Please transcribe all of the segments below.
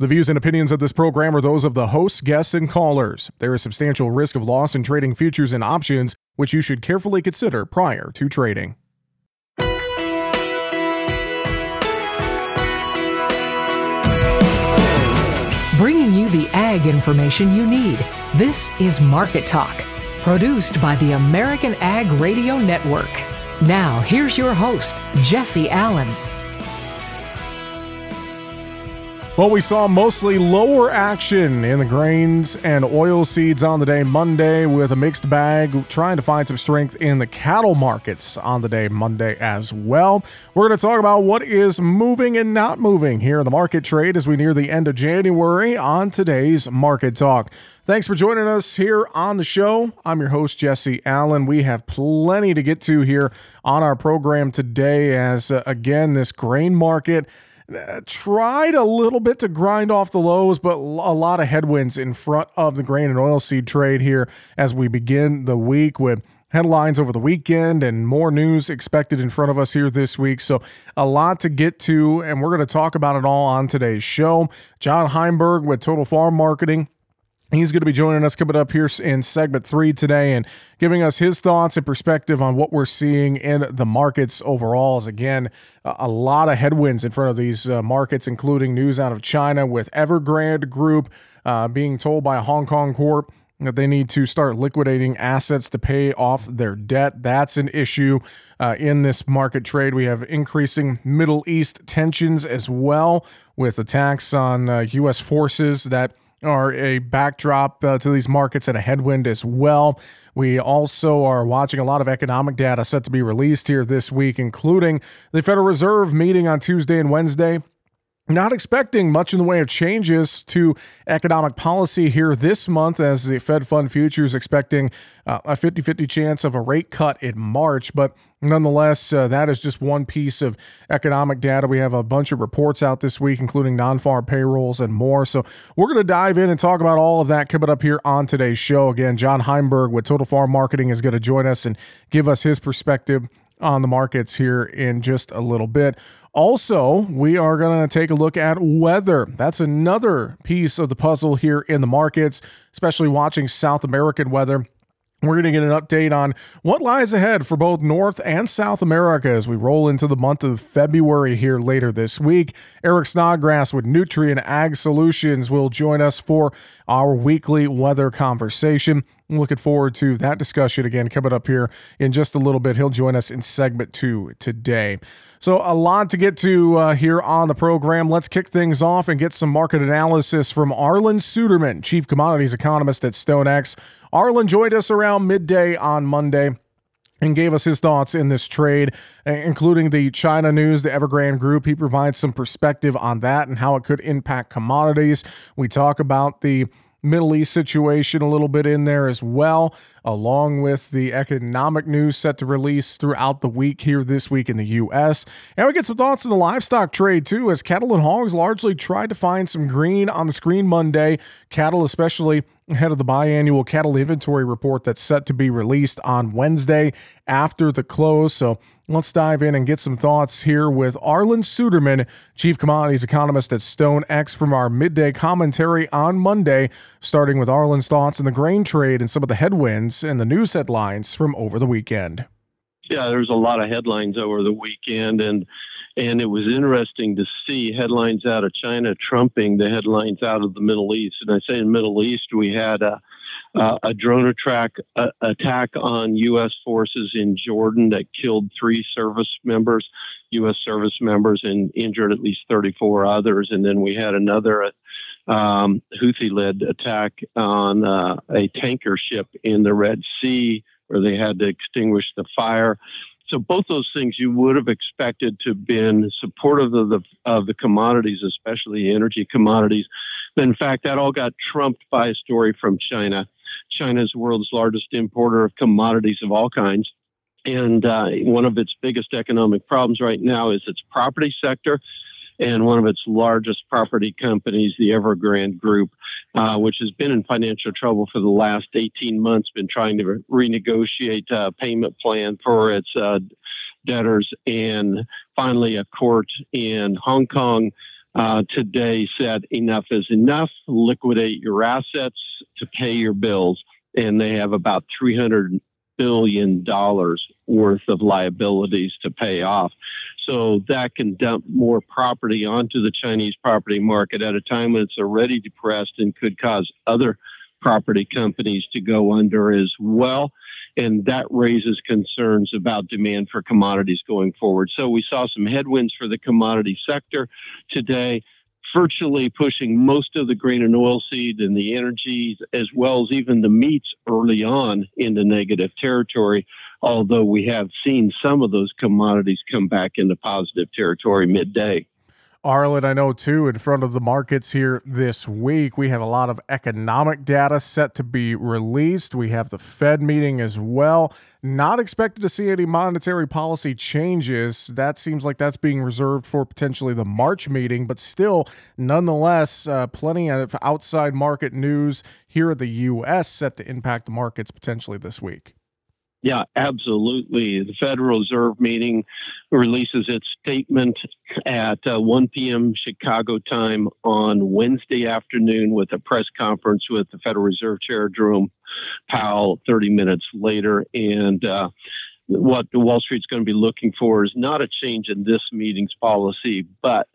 The views and opinions of this program are those of the hosts, guests, and callers. There is substantial risk of loss in trading futures and options, which you should carefully consider prior to trading. Bringing you the ag information you need. This is Market Talk, produced by the American Ag Radio Network. Now, here's your host, Jesse Allen. Well, we saw mostly lower action in the grains and oil seeds on the day Monday with a mixed bag, trying to find some strength in the cattle markets on the day Monday as well. We're going to talk about what is moving and not moving here in the market trade as we near the end of January on today's Market Talk. Thanks for joining us here on the show. I'm your host, Jesse Allen. We have plenty to get to here on our program today as, uh, again, this grain market tried a little bit to grind off the lows, but a lot of headwinds in front of the grain and oilseed trade here as we begin the week with headlines over the weekend and more news expected in front of us here this week. So, a lot to get to, and we're going to talk about it all on today's show. John Heinberg with Total Farm Marketing He's going to be joining us coming up here in segment three today and giving us his thoughts and perspective on what we're seeing in the markets overall. As again, a lot of headwinds in front of these uh, markets, including news out of China with Evergrande Group uh, being told by a Hong Kong corp that they need to start liquidating assets to pay off their debt. That's an issue uh, in this market trade. We have increasing Middle East tensions as well with attacks on U.S. Uh, forces that are a backdrop uh, to these markets and a headwind as well. We also are watching a lot of economic data set to be released here this week, including the Federal Reserve meeting on Tuesday and Wednesday not expecting much in the way of changes to economic policy here this month as the Fed Fund futures expecting uh, a 50 50 chance of a rate cut in March. But nonetheless, uh, that is just one piece of economic data. We have a bunch of reports out this week, including non farm payrolls and more. So we're going to dive in and talk about all of that coming up here on today's show. Again, John Heinberg with Total Farm Marketing is going to join us and give us his perspective on the markets here in just a little bit. Also, we are going to take a look at weather. That's another piece of the puzzle here in the markets, especially watching South American weather. We're going to get an update on what lies ahead for both North and South America as we roll into the month of February here later this week. Eric Snodgrass with Nutrien Ag Solutions will join us for our weekly weather conversation. Looking forward to that discussion again coming up here in just a little bit. He'll join us in segment two today. So, a lot to get to uh, here on the program. Let's kick things off and get some market analysis from Arlan Suderman, Chief Commodities Economist at StoneX. Arlan joined us around midday on Monday and gave us his thoughts in this trade, including the China news, the Evergrande Group. He provides some perspective on that and how it could impact commodities. We talk about the Middle East situation a little bit in there as well, along with the economic news set to release throughout the week here this week in the U.S. And we get some thoughts on the livestock trade too, as cattle and hogs largely tried to find some green on the screen Monday. Cattle, especially ahead of the biannual cattle inventory report that's set to be released on Wednesday after the close. So let's dive in and get some thoughts here with Arlan Suderman, Chief Commodities Economist at StoneX, from our midday commentary on Monday, starting with Arlan's thoughts on the grain trade and some of the headwinds and the news headlines from over the weekend. Yeah, there's a lot of headlines over the weekend, and and it was interesting to see headlines out of China trumping the headlines out of the Middle East. And I say in Middle East, we had a, a drone attack, a, attack on U.S. forces in Jordan that killed three service members, U.S. service members, and injured at least 34 others. And then we had another um, Houthi-led attack on uh, a tanker ship in the Red Sea where they had to extinguish the fire. So both those things you would have expected to have been supportive of the of the commodities, especially energy commodities. But in fact, that all got trumped by a story from China. China is the world's largest importer of commodities of all kinds. And uh, one of its biggest economic problems right now is its property sector and one of its largest property companies, the Evergrande Group, uh, which has been in financial trouble for the last 18 months, been trying to re- renegotiate a payment plan for its uh, debtors. And finally, a court in Hong Kong uh, today said enough is enough, liquidate your assets to pay your bills. And they have about 300 billion dollars worth of liabilities to pay off. So that can dump more property onto the Chinese property market at a time when it's already depressed and could cause other property companies to go under as well. And that raises concerns about demand for commodities going forward. So we saw some headwinds for the commodity sector today virtually pushing most of the grain and oilseed and the energies, as well as even the meats early on into negative territory. Although we have seen some of those commodities come back into positive territory midday. Arlan, I know too, in front of the markets here this week, we have a lot of economic data set to be released. We have the Fed meeting as well. Not expected to see any monetary policy changes. That seems like that's being reserved for potentially the March meeting, but still, nonetheless, uh, plenty of outside market news here in the U.S. set to impact the markets potentially this week. Yeah, absolutely. The Federal Reserve meeting releases its statement at uh, 1 p.m. Chicago time on Wednesday afternoon with a press conference with the Federal Reserve Chair Jerome Powell 30 minutes later. And uh, what Wall Street's going to be looking for is not a change in this meeting's policy, but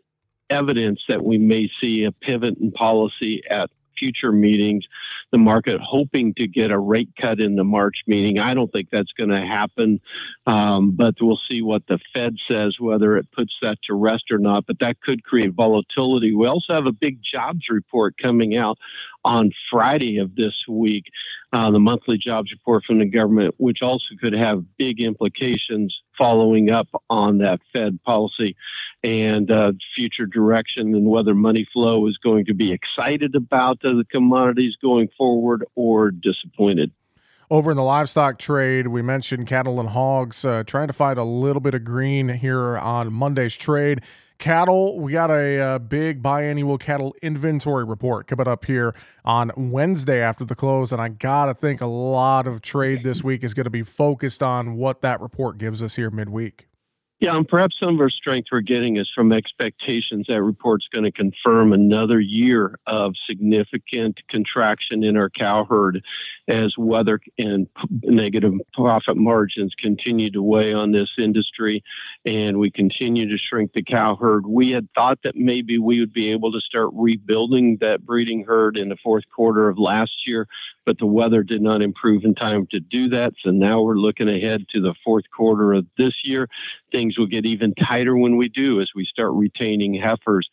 evidence that we may see a pivot in policy at future meetings, the market hoping to get a rate cut in the March meeting. I don't think that's going to happen, um, but we'll see what the Fed says, whether it puts that to rest or not. But that could create volatility. We also have a big jobs report coming out on Friday of this week, uh, the monthly jobs report from the government, which also could have big implications following up on that Fed policy and uh, future direction and whether money flow is going to be excited about the commodities going forward or disappointed. Over in the livestock trade, we mentioned cattle and hogs uh, trying to find a little bit of green here on Monday's trade. Cattle, we got a, uh, big biannual cattle inventory report coming up here on Wednesday after the close. And I got to think a lot of trade this week is going to be focused on what that report gives us here midweek. Yeah, and perhaps some of our strength we're getting is from expectations that report's going to confirm another year of significant contraction in our cow herd as weather and negative profit margins continue to weigh on this industry and we continue to shrink the cow herd. We had thought that maybe we would be able to start rebuilding that breeding herd in the fourth quarter of last year, but the weather did not improve in time to do that. So now we're looking ahead to the fourth quarter of this year. Things will get even tighter when we do as we start retaining heifers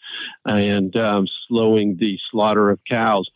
and um, slowing the slaughter of cows.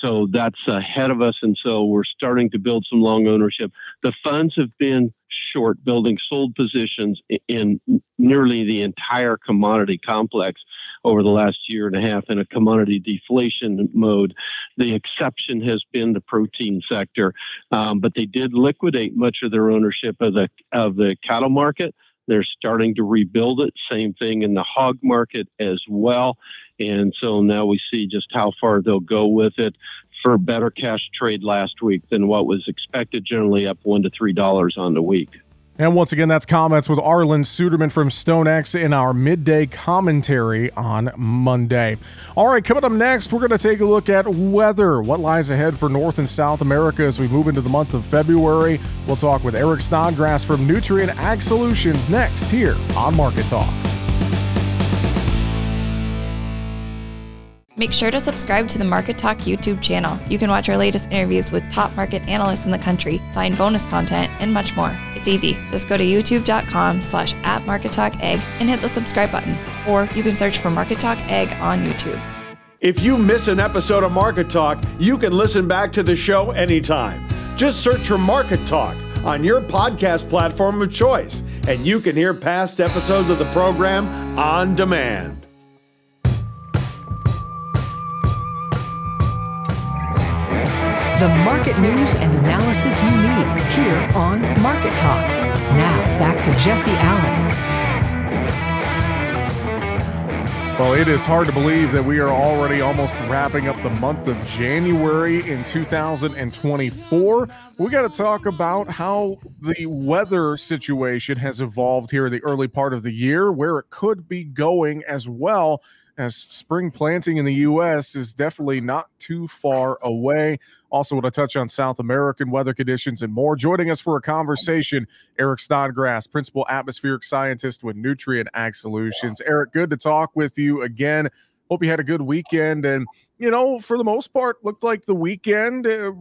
So that's ahead of us. And so we're starting to build some long ownership. The funds have been short, building sold positions in nearly the entire commodity complex over the last year and a half in a commodity deflation mode. The exception has been the protein sector, um, but they did liquidate much of their ownership of the of the cattle market. They're starting to rebuild it. Same thing in the hog market as well. And so now we see just how far they'll go with it for better cash trade last week than what was expected, generally up one to three dollars on the week. And once again, that's comments with Arlan Suderman from StoneX in our midday commentary on Monday. All right, coming up next, we're going to take a look at weather. What lies ahead for North and South America as we move into the month of February? We'll talk with Eric Snodgrass from Nutrien Ag Solutions next here on Market Talk. Make sure to subscribe to the Market Talk YouTube channel. You can watch our latest interviews with top market analysts in the country, find bonus content, and much more. It's easy. Just go to youtube.com slash at Market Talk Ag and hit the subscribe button. Or you can search for Market Talk Ag on YouTube. If you miss an episode of Market Talk, you can listen back to the show anytime. Just search for Market Talk on your podcast platform of choice, and you can hear past episodes of the program on demand. The market news and analysis you need here on Market Talk. Now, back to Jesse Allen. Well, it is hard to believe that we are already almost wrapping up the month of January in 2024. We got to talk about how the weather situation has evolved here in the early part of the year, where it could be going as well as spring planting in the U.S. is definitely not too far away. Also, want to touch on South American weather conditions and more. Joining us for a conversation, Eric Snodgrass, Principal Atmospheric Scientist with Nutrien Ag Solutions. Eric, good to talk with you again. Hope you had a good weekend. And, you know, for the most part, looked like the weekend uh,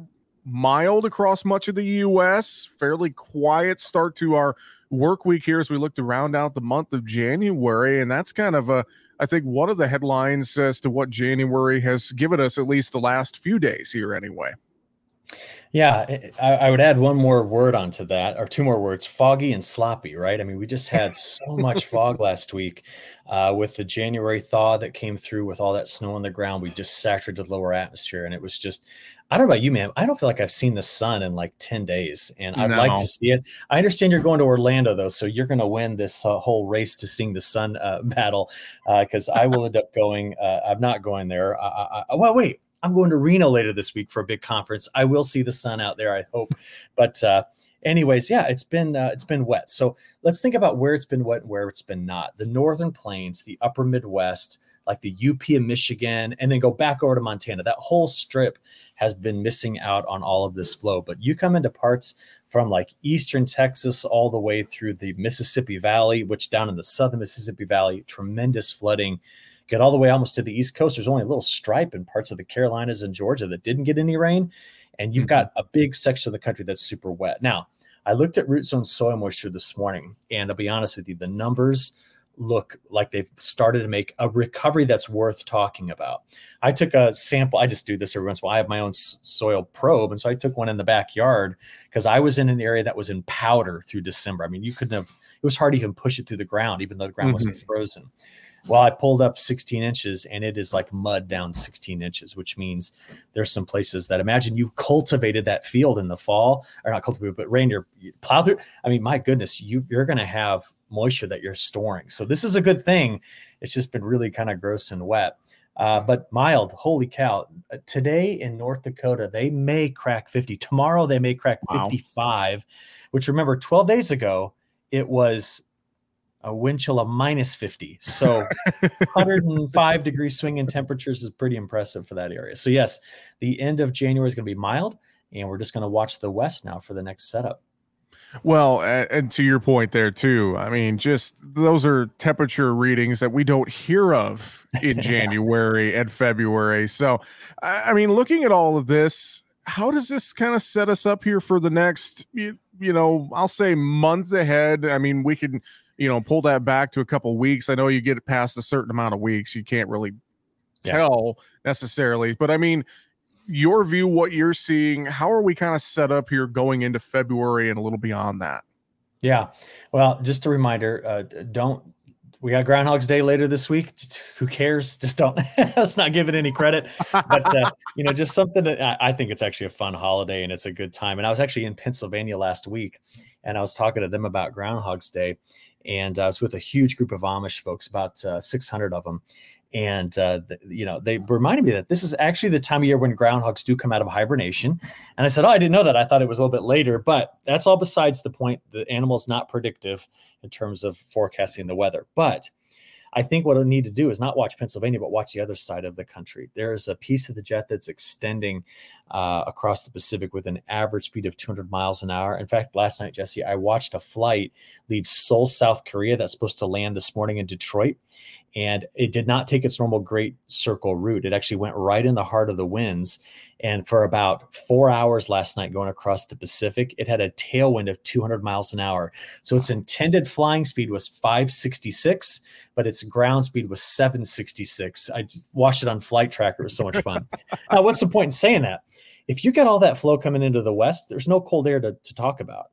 mild across much of the U.S., fairly quiet start to our work week here as we look to round out the month of January. And that's kind of a I think one of the headlines as to what January has given us, at least the last few days here, anyway. Yeah, I, I, would add one more word onto that, or two more words: foggy and sloppy. Right? I mean, we just had so much fog last week uh, with the January thaw that came through, with all that snow on the ground. We just saturated the lower atmosphere, and it was just. I don't know about you, man. I don't feel like I've seen the sun in like ten days, and I'd no. like to see it. I understand you're going to Orlando though, so you're going to win this uh, whole race to seeing the sun uh, battle. Because uh, I will end up going. Uh, I'm not going there. I, I, well, wait. I'm going to Reno later this week for a big conference. I will see the sun out there, I hope. But uh, anyways, yeah, it's been uh, it's been wet. So let's think about where it's been wet and where it's been not. The northern plains, the upper Midwest, like the UP of Michigan, and then go back over to Montana. That whole strip has been missing out on all of this flow. But you come into parts from like eastern Texas all the way through the Mississippi Valley, which down in the southern Mississippi Valley, tremendous flooding get all the way almost to the East Coast. There's only a little stripe in parts of the Carolinas and Georgia that didn't get any rain. And you've got mm-hmm. a big section of the country that's super wet. Now, I looked at root zone soil moisture this morning, and I'll be honest with you, the numbers look like they've started to make a recovery that's worth talking about. I took a sample. I just do this every once in a while. I have my own soil probe, and so I took one in the backyard because I was in an area that was in powder through December. I mean, you couldn't have. It was hard to even push it through the ground, even though the ground mm-hmm. wasn't frozen. Well, I pulled up 16 inches and it is like mud down 16 inches, which means there's some places that imagine you cultivated that field in the fall or not cultivated, but rain, you plow through. I mean, my goodness, you, you're going to have moisture that you're storing. So this is a good thing. It's just been really kind of gross and wet. Uh, but mild, holy cow. Uh, today in North Dakota, they may crack 50. Tomorrow, they may crack 55, which remember 12 days ago, it was a wind chill of minus 50. So 105 degree swing in temperatures is pretty impressive for that area. So, yes, the end of January is going to be mild, and we're just going to watch the west now for the next setup. Well, and to your point there too, I mean, just those are temperature readings that we don't hear of in January and February. So, I mean, looking at all of this, how does this kind of set us up here for the next, you, you know, I'll say months ahead? I mean, we can you know, pull that back to a couple weeks. I know you get past a certain amount of weeks, you can't really yeah. tell necessarily, but I mean, your view, what you're seeing, how are we kind of set up here going into February and a little beyond that? Yeah. Well, just a reminder, uh, don't we got Groundhog's Day later this week. Who cares? Just don't let's not give it any credit. But uh, you know, just something that I think it's actually a fun holiday and it's a good time. And I was actually in Pennsylvania last week, and I was talking to them about Groundhog's Day, and uh, I was with a huge group of Amish folks, about uh, 600 of them. And, uh, you know, they reminded me that this is actually the time of year when groundhogs do come out of hibernation. And I said, Oh, I didn't know that. I thought it was a little bit later, but that's all besides the point. The animal's not predictive in terms of forecasting the weather. But I think what I need to do is not watch Pennsylvania, but watch the other side of the country. There's a piece of the jet that's extending uh, across the Pacific with an average speed of 200 miles an hour. In fact, last night, Jesse, I watched a flight leave Seoul, South Korea, that's supposed to land this morning in Detroit. And it did not take its normal great circle route. It actually went right in the heart of the winds. And for about four hours last night going across the Pacific, it had a tailwind of 200 miles an hour. So its intended flying speed was 566, but its ground speed was 766. I watched it on Flight Tracker. It was so much fun. now, what's the point in saying that? If you get all that flow coming into the West, there's no cold air to, to talk about.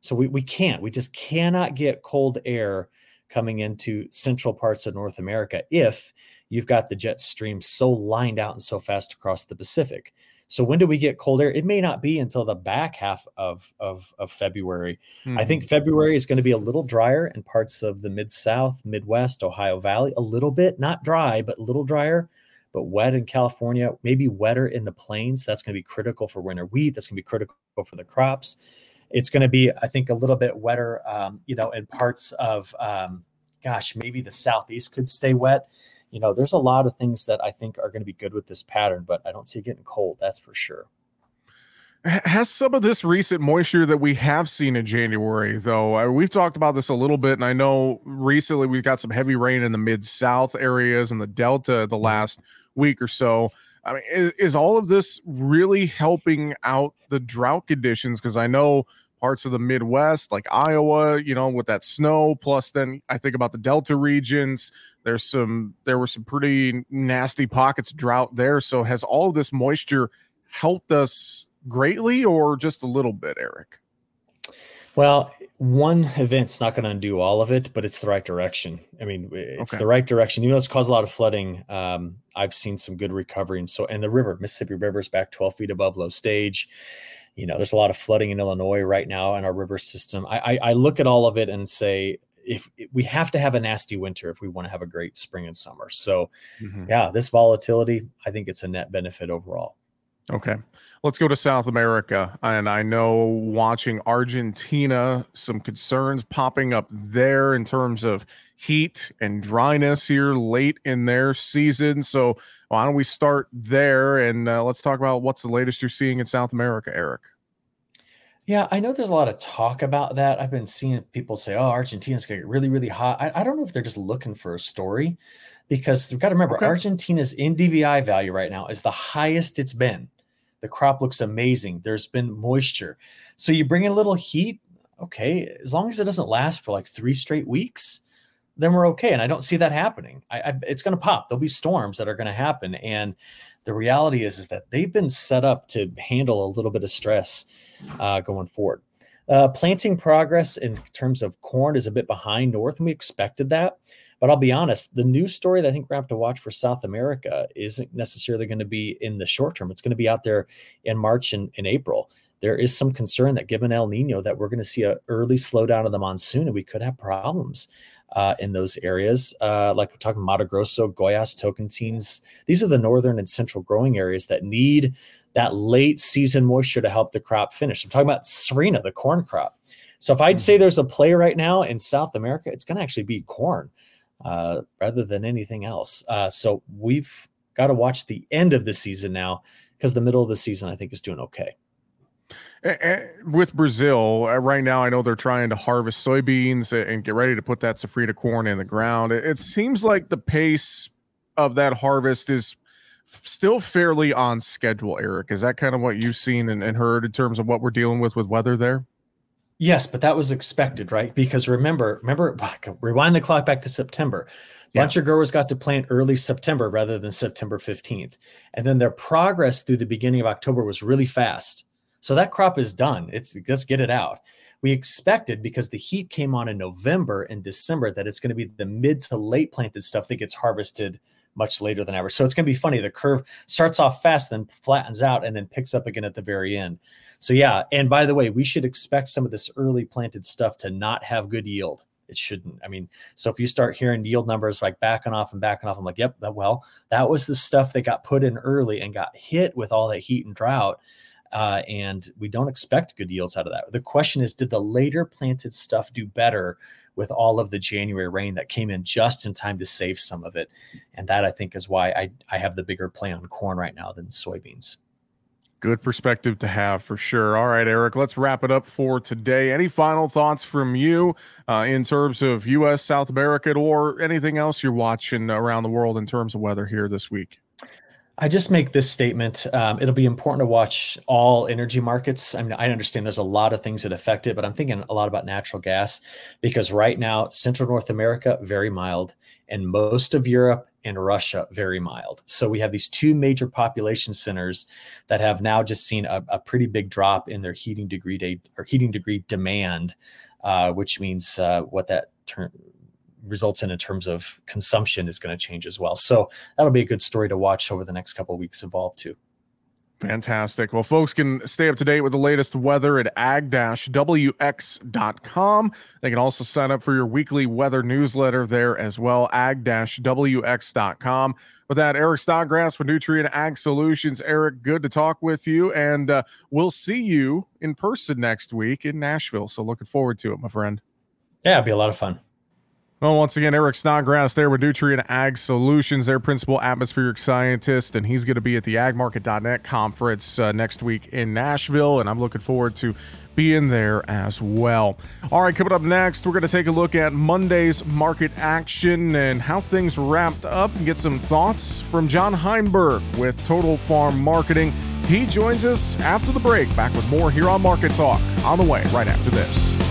So we, we can't, we just cannot get cold air coming into central parts of North America if you've got the jet stream so lined out and so fast across the Pacific. So when do we get cold air? It may not be until the back half of of, of February. Mm-hmm. I think mm-hmm. February is going to be a little drier in parts of the mid South, Midwest, Ohio Valley, a little bit, not dry, but a little drier, but wet in California, maybe wetter in the plains. That's going to be critical for winter wheat. That's going to be critical for the crops. It's going to be, I think, a little bit wetter, um, you know, in parts of, um, gosh, maybe the southeast could stay wet you know, there's a lot of things that I think are going to be good with this pattern, but I don't see it getting cold. That's for sure. Has some of this recent moisture that we have seen in January, though, we've talked about this a little bit, and I know recently we've got some heavy rain in the mid South areas and the Delta the mm-hmm. last week or so. I mean, is, is all of this really helping out the drought conditions? Because I know parts of the Midwest, like Iowa, you know, with that snow, plus then I think about the Delta regions. There's some, there were some pretty nasty pockets of drought there. So has all this moisture helped us greatly or just a little bit, Eric? Well, one event's not going to undo all of it, but it's the right direction. I mean, it's okay. the right direction. Even though it's caused a lot of flooding, um, I've seen some good recovery. And so, and the river, Mississippi River, is back 12 feet above low stage. You know, there's a lot of flooding in Illinois right now in our river system. I, I, I look at all of it and say, if we have to have a nasty winter if we want to have a great spring and summer. So, mm-hmm. yeah, this volatility, I think it's a net benefit overall. Okay. Let's go to South America. And I know watching Argentina, some concerns popping up there in terms of heat and dryness here late in their season. So, why don't we start there and uh, let's talk about what's the latest you're seeing in South America, Eric? Yeah, I know there's a lot of talk about that. I've been seeing people say, oh, Argentina's going to get really, really hot. I, I, don't know if they're just looking for a story because we've got to remember okay. Argentina's NDVI value right now is the highest it's been. The crop looks amazing. There's been moisture. So you bring in a little heat, okay, as long as it doesn't last for like three straight weeks, then we're okay. And I don't see that happening. I, I, it's going to pop. There'll be storms that are going to happen. And the reality is, is that they've been set up to handle a little bit of stress uh, going forward. Uh, planting progress in terms of corn is a bit behind north, and we expected that. But I'll be honest, the news story that I think we're going to have to watch for South America isn't necessarily going to be in the short term. It's going to be out there in March and, in April. There is some concern that given El Nino, that we're going to see an early slowdown of the monsoon and we could have problems uh, in those areas. Uh, like we're talking Mato Grosso, Goiás, Tocantins. These are the northern and central growing areas that need that late season moisture to help the crop finish. I'm talking about safrinha, the corn crop. So if I'd mm-hmm. say there's a play right now in South America, it's going to actually be corn uh, rather than anything else. Uh, so we've got to watch the end of the season now because the middle of the season I think is doing okay. With Brazil uh, right now, I know they're trying to harvest soybeans and get ready to put that safrinha corn in the ground. It seems like the pace of that harvest is still fairly on schedule. Eric, is that kind of what you've seen and heard in terms of what we're dealing with with weather there? Yes, but that was expected, right? Because remember, remember, ah, rewind the clock back to September. A yeah. bunch of growers got to plant early September rather than September 15th. And then their progress through the beginning of October was really fast. So that crop is done. It's let's get it out. We expected because the heat came on in November and December that it's going to be the mid to late planted stuff that gets harvested much later than ever. So it's going to be funny. The curve starts off fast, then flattens out, and then picks up again at the very end. So yeah, and by the way, we should expect some of this early planted stuff to not have good yield. It shouldn't. I mean, so if you start hearing yield numbers like backing off and backing off, I'm like, yep, that, well, that was the stuff that got put in early and got hit with all that heat and drought. Uh, and we don't expect good yields out of that. The question is, did the later planted stuff do better with all of the January rain that came in just in time to save some of it? And that I think is why I, I have the bigger play on corn right now than soybeans. Good perspective to have for sure. All right, Eric, let's wrap it up for today. Any final thoughts from you uh, in terms of U.S., South America, or anything else you're watching around the world in terms of weather here this week? I just make this statement. Um, it'll be important to watch all energy markets. I mean, I understand there's a lot of things that affect it, but I'm thinking a lot about natural gas because right now, Central North America, very mild, and most of Europe and Russia very mild. So we have these two major population centers that have now just seen a, a pretty big drop in their heating degree day or heating degree demand, uh, which means uh, what that term results in in terms of consumption is going to change as well. So that'll be a good story to watch over the next couple of weeks evolve too. Fantastic. Well, folks can stay up to date with the latest weather at ag-wx.com. They can also sign up for your weekly weather newsletter there as well, ag-wx.com. With that, Eric Snodgrass with Nutrien Ag Solutions. Eric, good to talk with you, and uh, we'll see you in person next week in Nashville. So looking forward to it, my friend. Yeah, it'll be a lot of fun. Well, once again, Eric Snodgrass there with Nutrien Ag Solutions, their principal atmospheric scientist, and he's going to be at the agmarket.net conference uh, next week in Nashville, and I'm looking forward to being there as well. All right, coming up next, we're going to take a look at Monday's market action and how things wrapped up and get some thoughts from John Heinberg with Total Farm Marketing. He joins us after the break. Back with more here on Market Talk on the way right after this.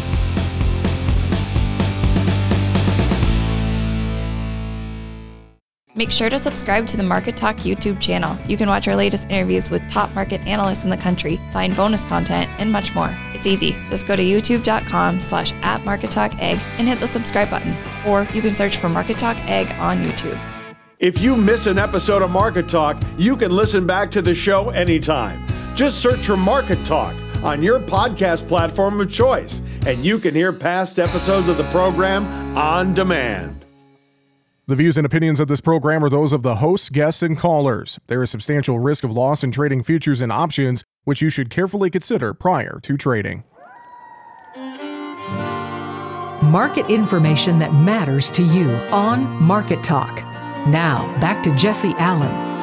Make sure to subscribe to the Market Talk YouTube channel. You can watch our latest interviews with top market analysts in the country, find bonus content, and much more. It's easy. Just go to youtube.com slash at Market Talk Ag and hit the subscribe button. Or you can search for Market Talk Ag on YouTube. If you miss an episode of Market Talk, you can listen back to the show anytime. Just search for Market Talk on your podcast platform of choice, and you can hear past episodes of the program on demand. The views and opinions of this program are those of the hosts, guests, and callers. There is substantial risk of loss in trading futures and options, which you should carefully consider prior to trading. Market information that matters to you on Market Talk. Now, back to Jesse Allen.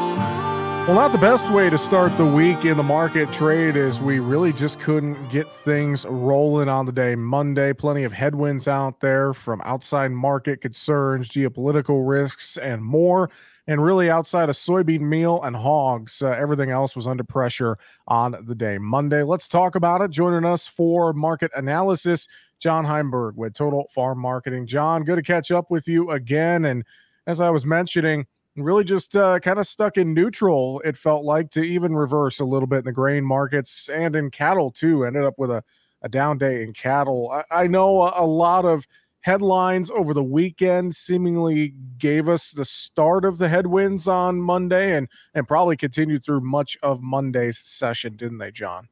Well, not the best way to start the week in the market trade is we really just couldn't get things rolling on the day Monday. Plenty of headwinds out there from outside market concerns, geopolitical risks, and more. And really, outside of soybean meal and hogs, uh, everything else was under pressure on the day Monday. Let's talk about it. Joining us for market analysis, John Heinberg with Total Farm Marketing. John, good to catch up with you again. And as I was mentioning, really just uh, kind of stuck in neutral, it felt like, to even reverse a little bit in the grain markets and in cattle, too. Ended up with a, a down day in cattle. I, I know a, a, lot of headlines over the weekend seemingly gave us the start of the headwinds on Monday and, and probably continued through much of Monday's session, didn't they, John?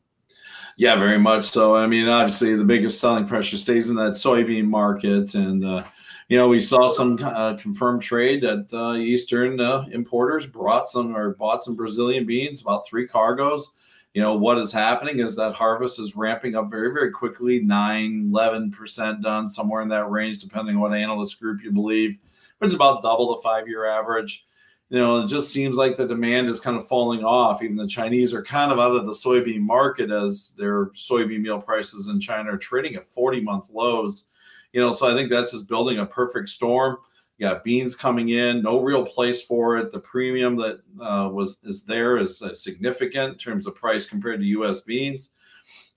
Yeah, very much so. I mean, obviously, the biggest selling pressure stays in that soybean market. And, uh, you know, we saw some uh, confirmed trade that uh, Eastern uh, importers brought some or bought some Brazilian beans, about three cargoes. You know, what is happening is that harvest is ramping up very, very quickly 9, 11% done, somewhere in that range, depending on what analyst group you believe. But it's about double the five year average. You know, it just seems like the demand is kind of falling off. Even the Chinese are kind of out of the soybean market as their soybean meal prices in China are trading at 40 month lows you know, so I think that's just building a perfect storm. You got beans coming in, no real place for it. The premium that uh, was is there is uh, significant in terms of price compared to U.S. beans,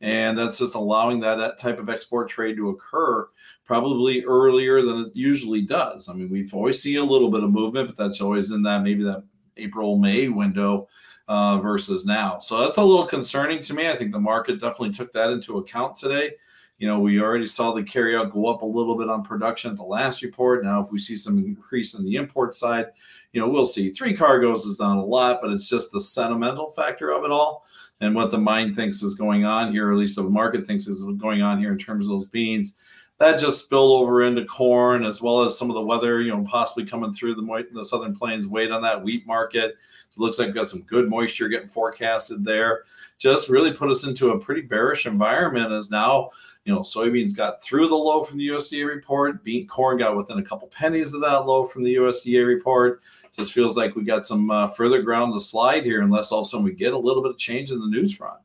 and that's just allowing that, that type of export trade to occur probably earlier than it usually does. I mean, we've always see a little bit of movement, but that's always in that maybe that April May window uh, versus now. So that's a little concerning to me. I think the market definitely took that into account today. You know, we already saw the carryout go up a little bit on production at the last report. Now, if we see some increase in the import side, you know, we'll see. Three cargoes is down a lot, but it's just the sentimental factor of it all and what the mind thinks is going on here, or at least the market thinks is going on here in terms of those beans. That just spilled over into corn as well as some of the weather, you know, possibly coming through the, the southern plains weighed on that wheat market. It looks like we've got some good moisture getting forecasted there. Just really put us into a pretty bearish environment as now you know, soybeans got through the low from the USDA report. Beet corn got within a couple pennies of that low from the USDA report. Just feels like we got some uh, further ground to slide here, unless all of a sudden we get a little bit of change in the news front.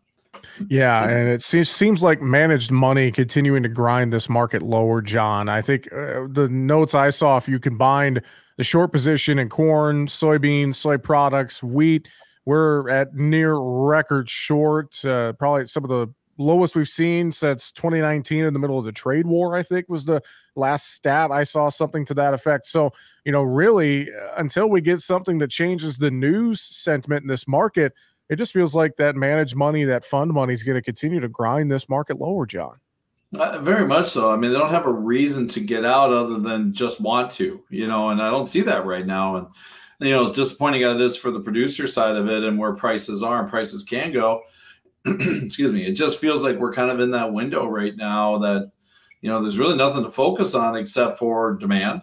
Yeah, and it seems seems like managed money continuing to grind this market lower, John. I think uh, the notes I saw, if you combined the short position in corn, soybeans, soy products, wheat, we're at near record short. Uh, probably some of the lowest we've seen since 2019 in the middle of the trade war, I think was the last stat I saw something to that effect. So, you know, really, uh, until we get something that changes the news sentiment in this market, it just feels like that managed money, that fund money is going to continue to grind this market lower, John. Uh, very much so. I mean, they don't have a reason to get out other than just want to, you know, and I don't see that right now. And, you know, as disappointing as it is for the producer side of it and where prices are and prices can go, excuse me, it just feels like we're kind of in that window right now that, you know, there's really nothing to focus on except for demand.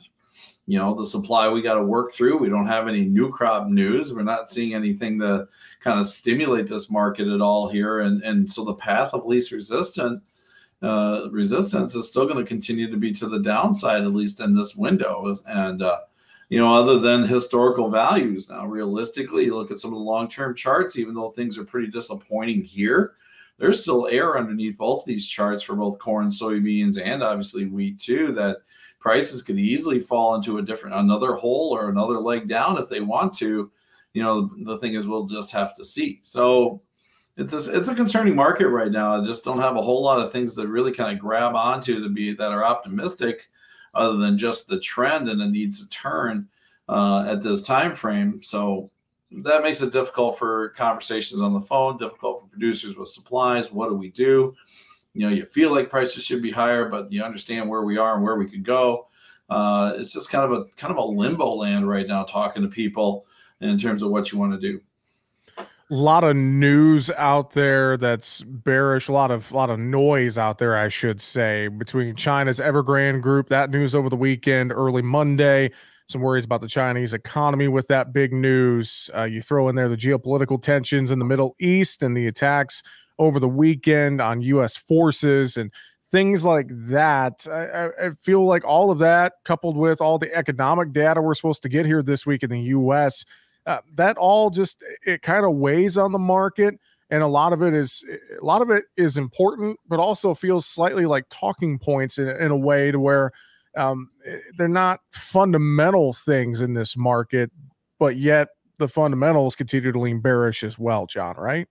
You know, the supply we got to work through. We don't have any new crop news. We're not seeing anything to kind of stimulate this market at all here. And, and so the path of least resistant uh, resistance is still going to continue to be to the downside, at least in this window. And, uh, you know, other than historical values. Now, realistically, you look at some of the long term charts, even though things are pretty disappointing here, there's still air underneath both these charts for both corn, soybeans, and obviously wheat, too, that prices could easily fall into a different, another hole or another leg down if they want to. You know, the thing is, we'll just have to see. So, it's a, it's a concerning market right now. I just don't have a whole lot of things that really kind of grab onto to be that are optimistic other than just the trend and it needs to turn uh, at this time frame. So that makes it difficult for conversations on the phone, difficult for producers with supplies. What do we do? You know, you feel like prices should be higher, but you understand where we are and where we could go. Uh, it's just kind of a kind of a limbo land right now, talking to people in terms of what you want to do a lot of news out there that's bearish a lot of lot of noise out there i should say between china's evergrande group that news over the weekend early monday some worries about the chinese economy with that big news. Uh, you throw in there the geopolitical tensions in the middle east and the attacks over the weekend on u.s forces and things like that. I, I feel like all of that coupled with all the economic data we're supposed to get here this week in the us uh, that all just it kind of weighs on the market and a lot of it is a lot of it is important but also feels slightly like talking points in, in a way to where um, they're not fundamental things in this market but yet the fundamentals continue to lean bearish as well john right?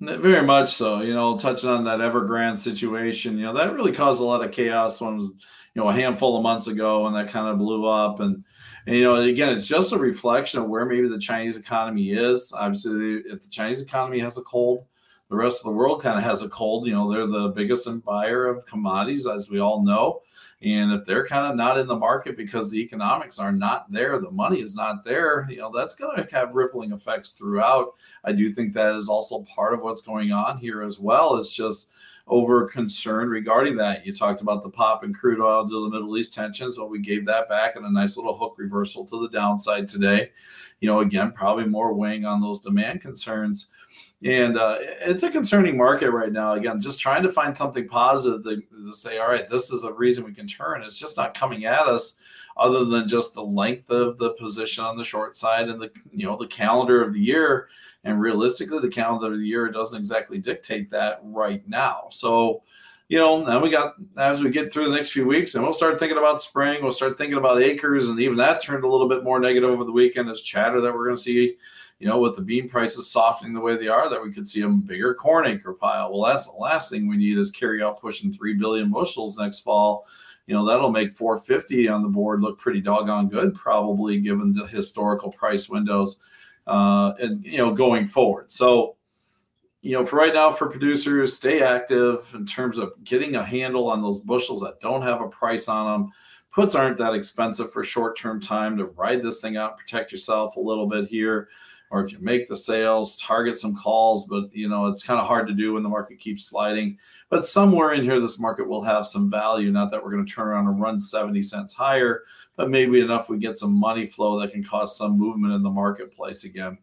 Very much so you know touching on that evergrande situation you know that really caused a lot of chaos when you know a handful of months ago and that kind of blew up and and, you know, again, it's just a reflection of where maybe the Chinese economy is. Obviously, if the Chinese economy has a cold, the rest of the world kind of has a cold. You know, they're the biggest buyer of commodities, as we all know. And if they're kind of not in the market because the economics are not there, the money is not there, you know, that's going to have rippling effects throughout. I do think that is also part of what's going on here as well. It's just over concern regarding that. You talked about the pop in crude oil due to the Middle East tensions. Well, we gave that back in a nice little hook reversal to the downside today. You know, again, probably more weighing on those demand concerns. And uh, it's a concerning market right now. Again, just trying to find something positive to, to say, all right, this is a reason we can turn. It's just not coming at us other than just the length of the position on the short side and the you know the calendar of the year. And realistically the calendar of the year doesn't exactly dictate that right now. So you know then we got as we get through the next few weeks and we'll start thinking about spring we'll start thinking about acres and even that turned a little bit more negative over the weekend as chatter that we're going to see you know with the bean prices softening the way they are that we could see a bigger corn acre pile. Well that's the last thing we need is carry out pushing 3 billion bushels next fall you know that'll make 450 on the board look pretty doggone good probably given the historical price windows uh, and you know going forward. So you know for right now for producers stay active in terms of getting a handle on those bushels that don't have a price on them puts aren't that expensive for short-term time to ride this thing out protect yourself a little bit here or if you make the sales, target some calls, but you know, it's kind of hard to do when the market keeps sliding. But somewhere in here, this market will have some value. Not that we're going to turn around and run 70 cents higher, but maybe enough we get some money flow that can cause some movement in the marketplace again.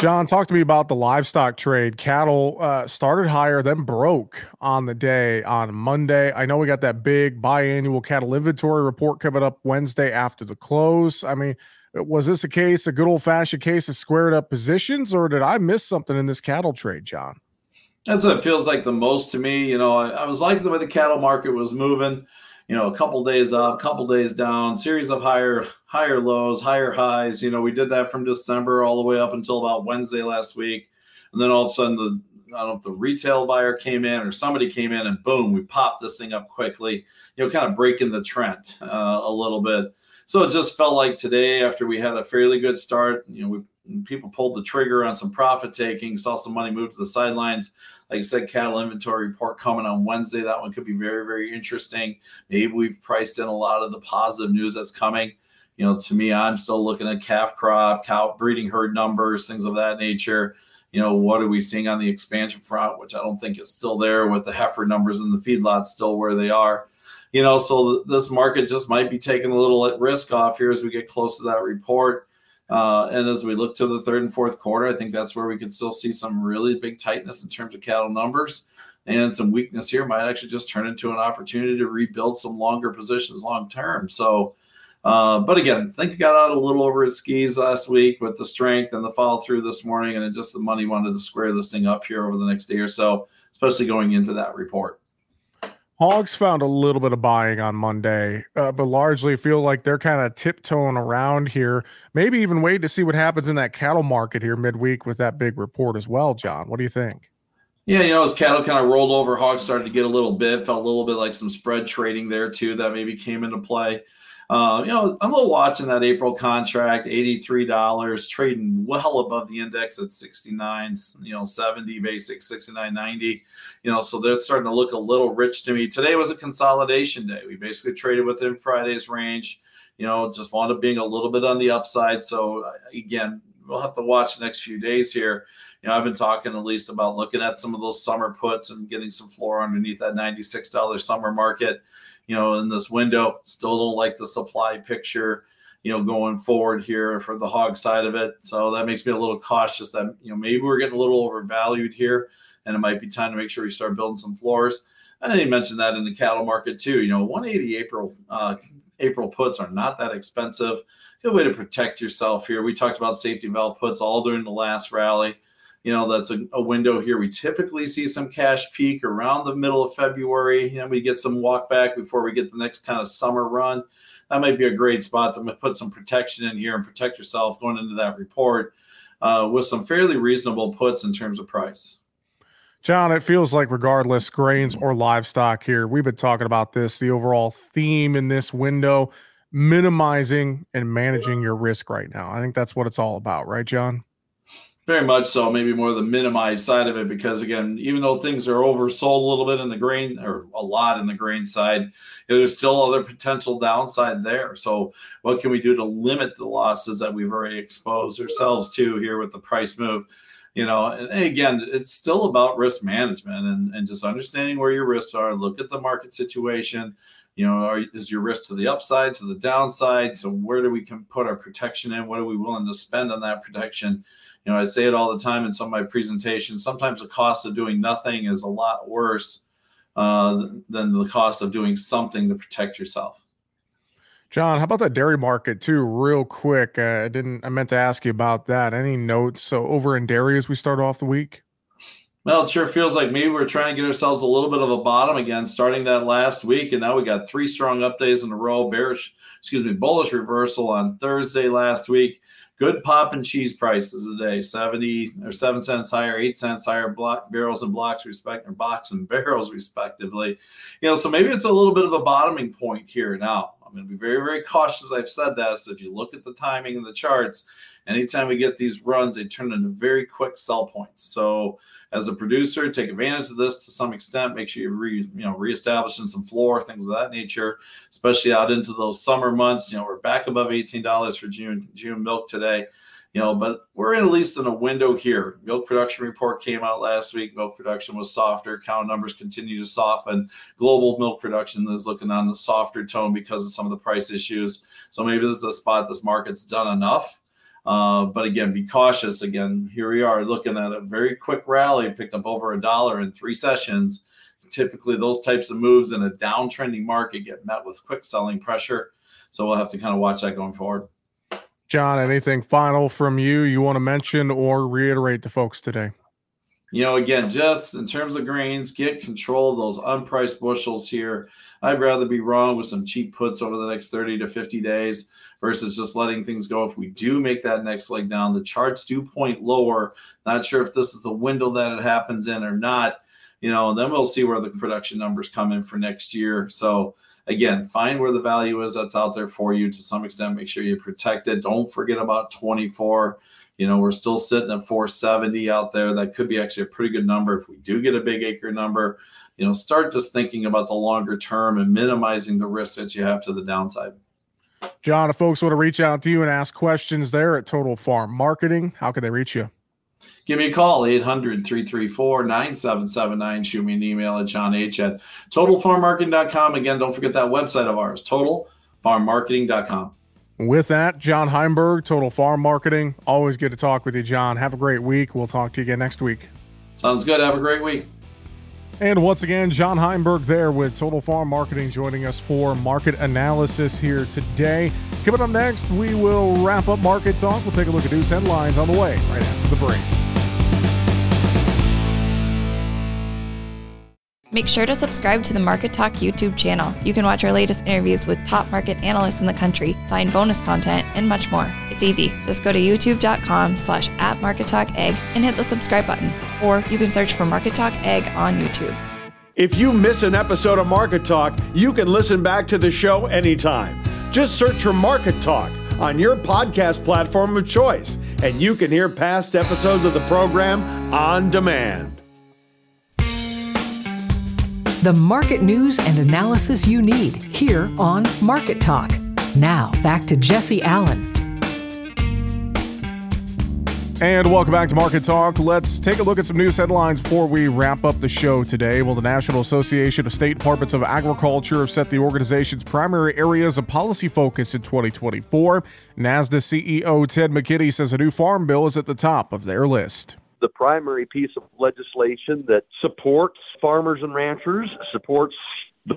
John, talk to me about the livestock trade. Cattle uh, started higher, then broke on the day on Monday. I know we got that big biannual cattle inventory report coming up Wednesday after the close. I mean, was this a case, a good old fashioned case of squared up positions, or did I miss something in this cattle trade, John? That's what feels like the most to me. You know, I, I was liking the way the cattle market was moving. You know, a couple days up, couple days down, series of higher higher lows, higher highs. You know, we did that from December all the way up until about Wednesday last week, and then all of a sudden the I don't know if the retail buyer came in or somebody came in and boom, we popped this thing up quickly. You know, kind of breaking the trend uh, a little bit. So it just felt like today, after we had a fairly good start, you know, we, people pulled the trigger on some profit taking, saw some money move to the sidelines. Like I said, cattle inventory report coming on Wednesday. That one could be very, very interesting. Maybe we've priced in a lot of the positive news that's coming. You know, to me, I'm still looking at calf crop, cow breeding herd numbers, things of that nature. You know, what are we seeing on the expansion front, which I don't think is still there with the heifer numbers and the feedlots still where they are you know, so this market just might be taking a little at risk off here as we get close to that report. Uh, and as we look to the third and fourth quarter, I think that's where we could still see some really big tightness in terms of cattle numbers. and some weakness here might actually just turn into an opportunity to rebuild some longer positions long term. So, uh, but again, I think got out a little over its skis last week with the strength and the follow through this morning, and it just the money wanted to square this thing up here over the next day or so, especially going into that report. Hogs found a little bit of buying on Monday, uh, but largely feel like they're kind of tiptoeing around here. Maybe even wait to see what happens in that cattle market here midweek with that big report as well. John, what do you think? Yeah, you know, as cattle kind of rolled over, hogs started to get a little bit, felt a little bit like some spread trading there too that maybe came into play. Uh, you know, I'm a little watching that April contract, $83, trading well above the index at 69, you know, 70 basic, 69.90. You know, so they're starting to look a little rich to me. Today was a consolidation day. We basically traded within Friday's range. You know, just wound up being a little bit on the upside. So uh, again, we'll have to watch the next few days here. You know, I've been talking at least about looking at some of those summer puts and getting some floor underneath that $96 summer market you know, in this window. Still don't like the supply picture, you know, going forward here for the hog side of it. So that makes me a little cautious that, you know, maybe we're getting a little overvalued here and it might be time to make sure we start building some floors. And he mentioned that in the cattle market too. You know, 180 April uh, April puts are not that expensive. Good way to protect yourself here. We talked about safety valve puts all during the last rally you know that's a, a, window here we typically see some cash peak around the middle of february you know we get some walk back before we get the next kind of summer run that might be a great spot to put some protection in here and protect yourself going into that report uh, with some fairly reasonable puts in terms of price John, it feels like regardless grains or livestock here, we've been talking about this. The overall theme in this window, minimizing and managing your risk right now. I think that's what it's all about, right, John? Very much so, maybe more the minimized side of it, because again, even though things are oversold a little bit in the grain or a lot in the grain side, there's still other potential downside there. So, what can we do to limit the losses that we've already exposed ourselves to here with the price move? You know, and again, it's still about risk management and, and just understanding where your risks are. Look at the market situation. You know, are, is your risk to the upside, to the downside? So, where do we can put our protection in? What are we willing to spend on that protection? You know, I say it all the time in some of my presentations. Sometimes the cost of doing nothing is a lot worse uh, than the cost of doing something to protect yourself. John, how about that dairy market too? Real quick, uh, I didn't. I meant to ask you about that. Any notes? So over in dairy as we start off the week. Well, it sure feels like maybe we're trying to get ourselves a little bit of a bottom again, starting that last week, and now we got three strong up days in a row. Bearish, excuse me, bullish reversal on Thursday last week good pop and cheese prices today 70 or 7 cents higher 8 cents higher block barrels and blocks respect or box and barrels respectively. You know so maybe it's a little bit of a bottoming point here now. I'm going to be very very cautious. I've said that so if you look at the timing and the charts anytime we get these runs, they turn into very quick sell points. So as a producer, take advantage of this to some extent. Make sure you re, you know reestablishing some floor, things of that nature, especially out into those summer months. You know, we're back above $18 for June June milk today. You know, but we're at least in a window here. Milk production report came out last week. Milk production was softer. Cow numbers continue to soften. Global milk production is looking on the softer tone because of some of the price issues. So maybe this is a spot this market's done enough uh, but again, be cautious. Again, here we are looking at a very quick rally, picked up over a dollar in three sessions. Typically, those types of moves in a downtrending market get met with quick selling pressure. So we'll have to kind of watch that going forward. John, anything final from you you want to mention or reiterate to folks today? You know, again, just in terms of grains, get control of those unpriced bushels here. I'd rather be wrong with some cheap puts over the next 30 to 50 days versus just letting things go. If we do make that next leg down, the charts do point lower. Not sure if this is the window that it happens in or not, you know, then we'll see where the production numbers come in for next year. So, again, find where the value is that's out there for you to some extent. Make sure you protect it. Don't forget about 24. You know, we're still sitting at 470 out there. That could be actually a pretty good number if we do get a big acre number. You know, start just thinking about the longer term and minimizing the risks that you have to the downside. John, if folks want to reach out to you and ask questions there at Total Farm Marketing, how can they reach you? Give me a call, 800 334 9779. Shoot me an email at john h at totalfarmmarketing.com. Again, don't forget that website of ours, totalfarmmarketing.com. With that, John Heinberg, Total Farm Marketing. Always good to talk with you, John. Have a great week. We'll talk to you again next week. Sounds good. Have a great week. And once again, John Heinberg there with Total Farm Marketing joining us for market analysis here today. Coming up next, we will wrap up Market Talk. We'll take a look at news headlines on the way right after the break. Make sure to subscribe to the Market Talk YouTube channel. You can watch our latest interviews with top market analysts in the country, find bonus content, and much more. It's easy. Just go to youtube.com slash at Market Talk Ag and hit the subscribe button. Or you can search for Market Talk Ag on YouTube. If you miss an episode of Market Talk, you can listen back to the show anytime. Just search for Market Talk on your podcast platform of choice, and you can hear past episodes of the program on demand the market news and analysis you need here on Market Talk. Now, back to Jesse Allen. And welcome back to Market Talk. Let's take a look at some news headlines before we wrap up the show today. Well, the National Association of State Departments of Agriculture have set the organization's primary areas of policy focus in 2024. NASDA CEO Ted McKinney says a new farm bill is at the top of their list the primary piece of legislation that supports farmers and ranchers, supports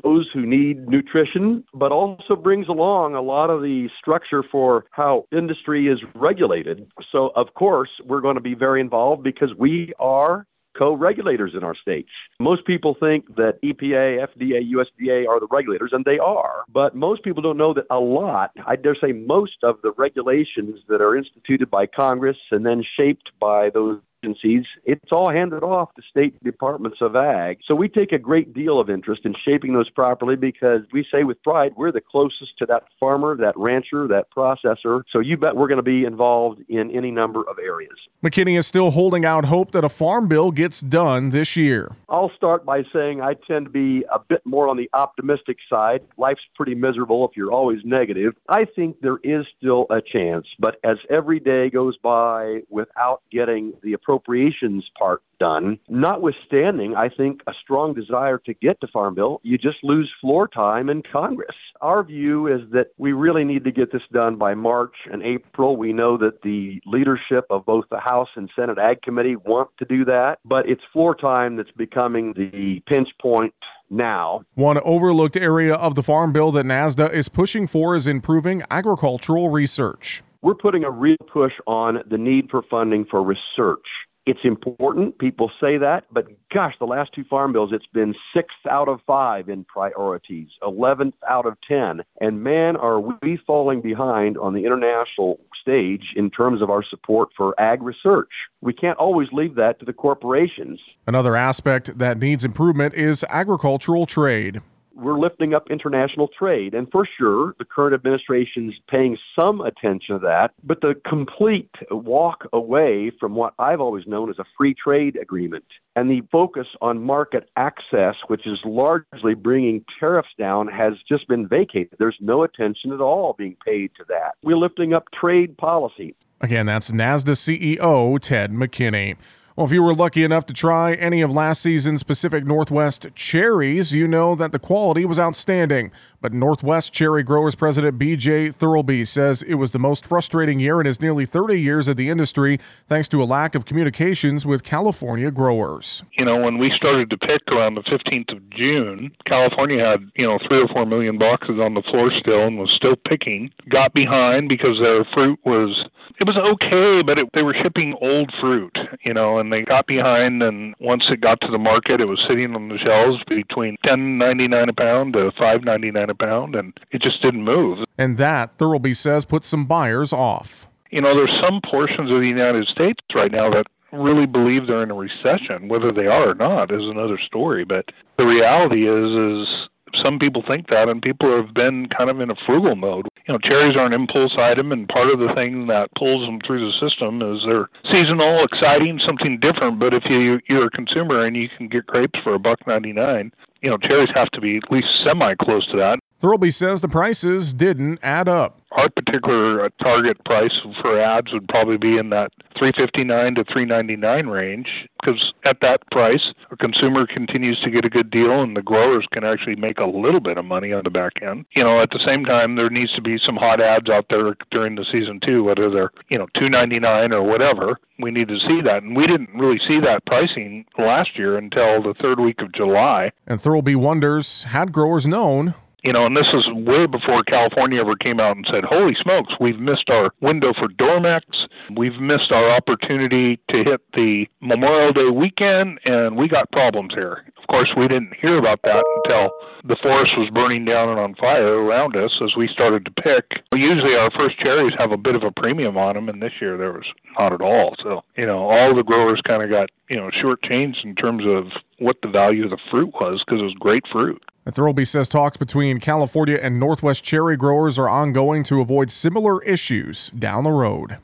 those who need nutrition, but also brings along a lot of the structure for how industry is regulated. So, of course, we're going to be very involved because we are co regulators in our states. Most people think that EPA, FDA, USDA are the regulators, and they are. But most people don't know that a lot, I dare say most of the regulations that are instituted by Congress and then shaped by those agencies, it's all handed off to state departments of ag. So we take a great deal of interest in shaping those properly because we say with pride we're the closest to that farmer, that rancher, that processor. So you bet we're going to be involved in any number of areas. McKinney is still holding out hope that a farm bill gets done this year. I'll start by saying I tend to be a bit more on the optimistic side. Life's pretty miserable if you're always negative. I think there is still a chance, but as every day goes by without getting the appropriations part done. Notwithstanding, I think a strong desire to get to Farm Bill, you just lose floor time in Congress. Our view is that we really need to get this done by March and April. We know that the leadership of both the House and Senate Ag Committee want to do that, but it's floor time that's becoming the pinch point now. One overlooked area of the Farm Bill that NASDA is pushing for is improving agricultural research we're putting a real push on the need for funding for research. It's important. People say that, but gosh, the last two farm bills, it's been sixth out of five in priorities, 11th out of 10. And man, are we falling behind on the international stage in terms of our support for ag research. We can't always leave that to the corporations. Another aspect that needs improvement is agricultural trade we're lifting up international trade. And for sure, the current administration's paying some attention to that. But the complete walk away from what I've always known as a free trade agreement and the focus on market access, which is largely bringing tariffs down, has just been vacated. There's no attention at all being paid to that. We're lifting up trade policy. Again, that's NASDA CEO Ted McKinney. Well, if you were lucky enough to try any of last season's Pacific Northwest cherries, you know that the quality was outstanding. But Northwest Cherry Growers President BJ Thurlby says it was the most frustrating year in his nearly 30 years of the industry, thanks to a lack of communications with California growers. You know, when we started to pick around the 15th of June, California had, you know, three or four million boxes on the floor still and was still picking. Got behind because their fruit was it was okay, but it, they were shipping old fruit, you know, and they got behind. And once it got to the market, it was sitting on the shelves between ten ninety nine a pound to five ninety nine a pound, and it just didn't move. And that Thurlby says put some buyers off. You know, there's some portions of the United States right now that really believe they're in a recession. Whether they are or not is another story. But the reality is, is some people think that, and people have been kind of in a frugal mode. You know, cherries are an impulse item, and part of the thing that pulls them through the system is they're seasonal, exciting, something different. But if you you're a consumer and you can get grapes for a buck ninety nine, you know, cherries have to be at least semi close to that. Thurlby says the prices didn't add up. Our particular uh, target price for ads would probably be in that 359 to 399 range because at that price, a consumer continues to get a good deal and the growers can actually make a little bit of money on the back end. You know, at the same time, there needs to be some hot ads out there during the season too, whether they're, you know, 299 or whatever. We need to see that. And we didn't really see that pricing last year until the third week of July. And Thurlby wonders had growers known you know, and this is way before California ever came out and said, "Holy smokes, we've missed our window for Dormex. We've missed our opportunity to hit the Memorial Day weekend, and we got problems here." Of course, we didn't hear about that until the forest was burning down and on fire around us as we started to pick. Usually, our first cherries have a bit of a premium on them, and this year there was not at all. So, you know, all the growers kind of got you know shortchanged in terms of what the value of the fruit was because it was great fruit. Thurlby says talks between California and Northwest cherry growers are ongoing to avoid similar issues down the road.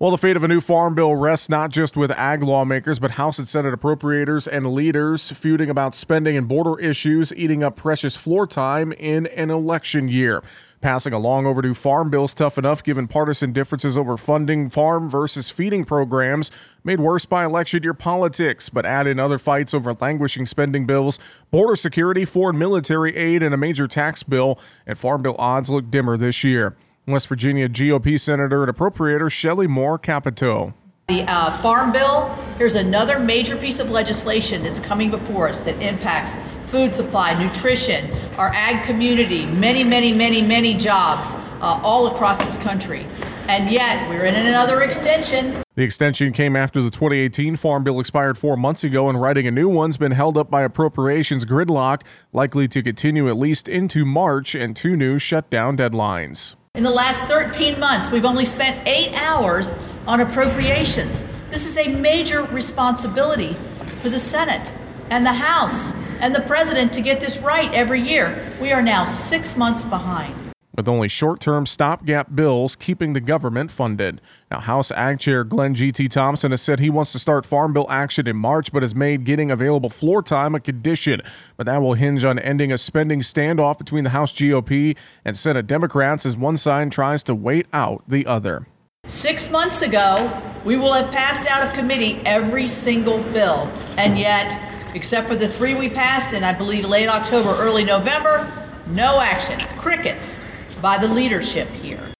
Well, the fate of a new farm bill rests not just with ag lawmakers, but House and Senate appropriators and leaders feuding about spending and border issues, eating up precious floor time in an election year. Passing a long overdue farm bill is tough enough given partisan differences over funding farm versus feeding programs, made worse by election year politics, but add in other fights over languishing spending bills, border security, foreign military aid, and a major tax bill, and farm bill odds look dimmer this year. West Virginia GOP Senator and Appropriator Shelley Moore Capito. The uh, Farm Bill, here's another major piece of legislation that's coming before us that impacts food supply, nutrition, our ag community, many, many, many, many jobs uh, all across this country. And yet, we're in another extension. The extension came after the 2018 Farm Bill expired four months ago, and writing a new one's been held up by appropriations gridlock, likely to continue at least into March and two new shutdown deadlines. In the last 13 months, we've only spent eight hours on appropriations. This is a major responsibility for the Senate and the House and the president to get this right every year. We are now six months behind. With only short term stopgap bills keeping the government funded. Now, House Ag Chair Glenn G.T. Thompson has said he wants to start Farm Bill action in March, but has made getting available floor time a condition. But that will hinge on ending a spending standoff between the House GOP and Senate Democrats as one side tries to wait out the other. Six months ago, we will have passed out of committee every single bill, and yet except for the three we passed in, I believe, late October, early November. No action. Crickets by the leadership here.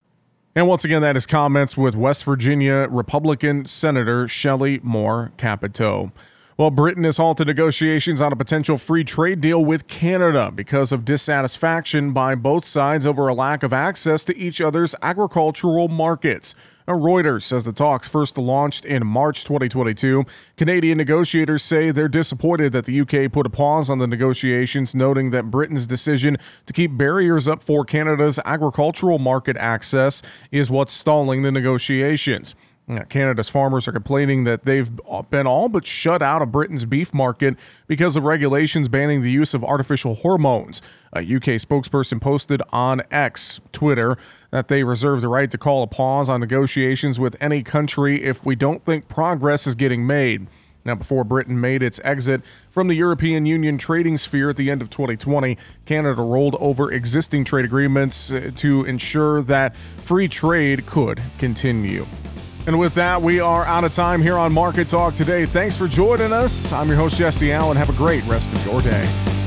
And once again, that is comments with West Virginia Republican Senator Shelley Moore Capito. Well, Britain has halted negotiations on a potential free trade deal with Canada because of dissatisfaction by both sides over a lack of access to each other's agricultural markets. Reuters says the talks first launched in March 2022. Canadian negotiators say they're disappointed that the UK put a pause on the negotiations, noting that Britain's decision to keep barriers up for Canada's agricultural market access is what's stalling the negotiations. Canada's farmers are complaining that they've been all but shut out of Britain's beef market because of regulations banning the use of artificial hormones. A UK spokesperson posted on X, Twitter, that they reserve the right to call a pause on negotiations with any country if we don't think progress is getting made. Now, before Britain made its exit from the European Union trading sphere at the end of 2020, Canada rolled over existing trade agreements uh, to ensure that free trade could continue. And with that, we are out of time here on Market Talk today. Thanks for joining us. I'm your host, Jesse Allen. Have a great rest of your day.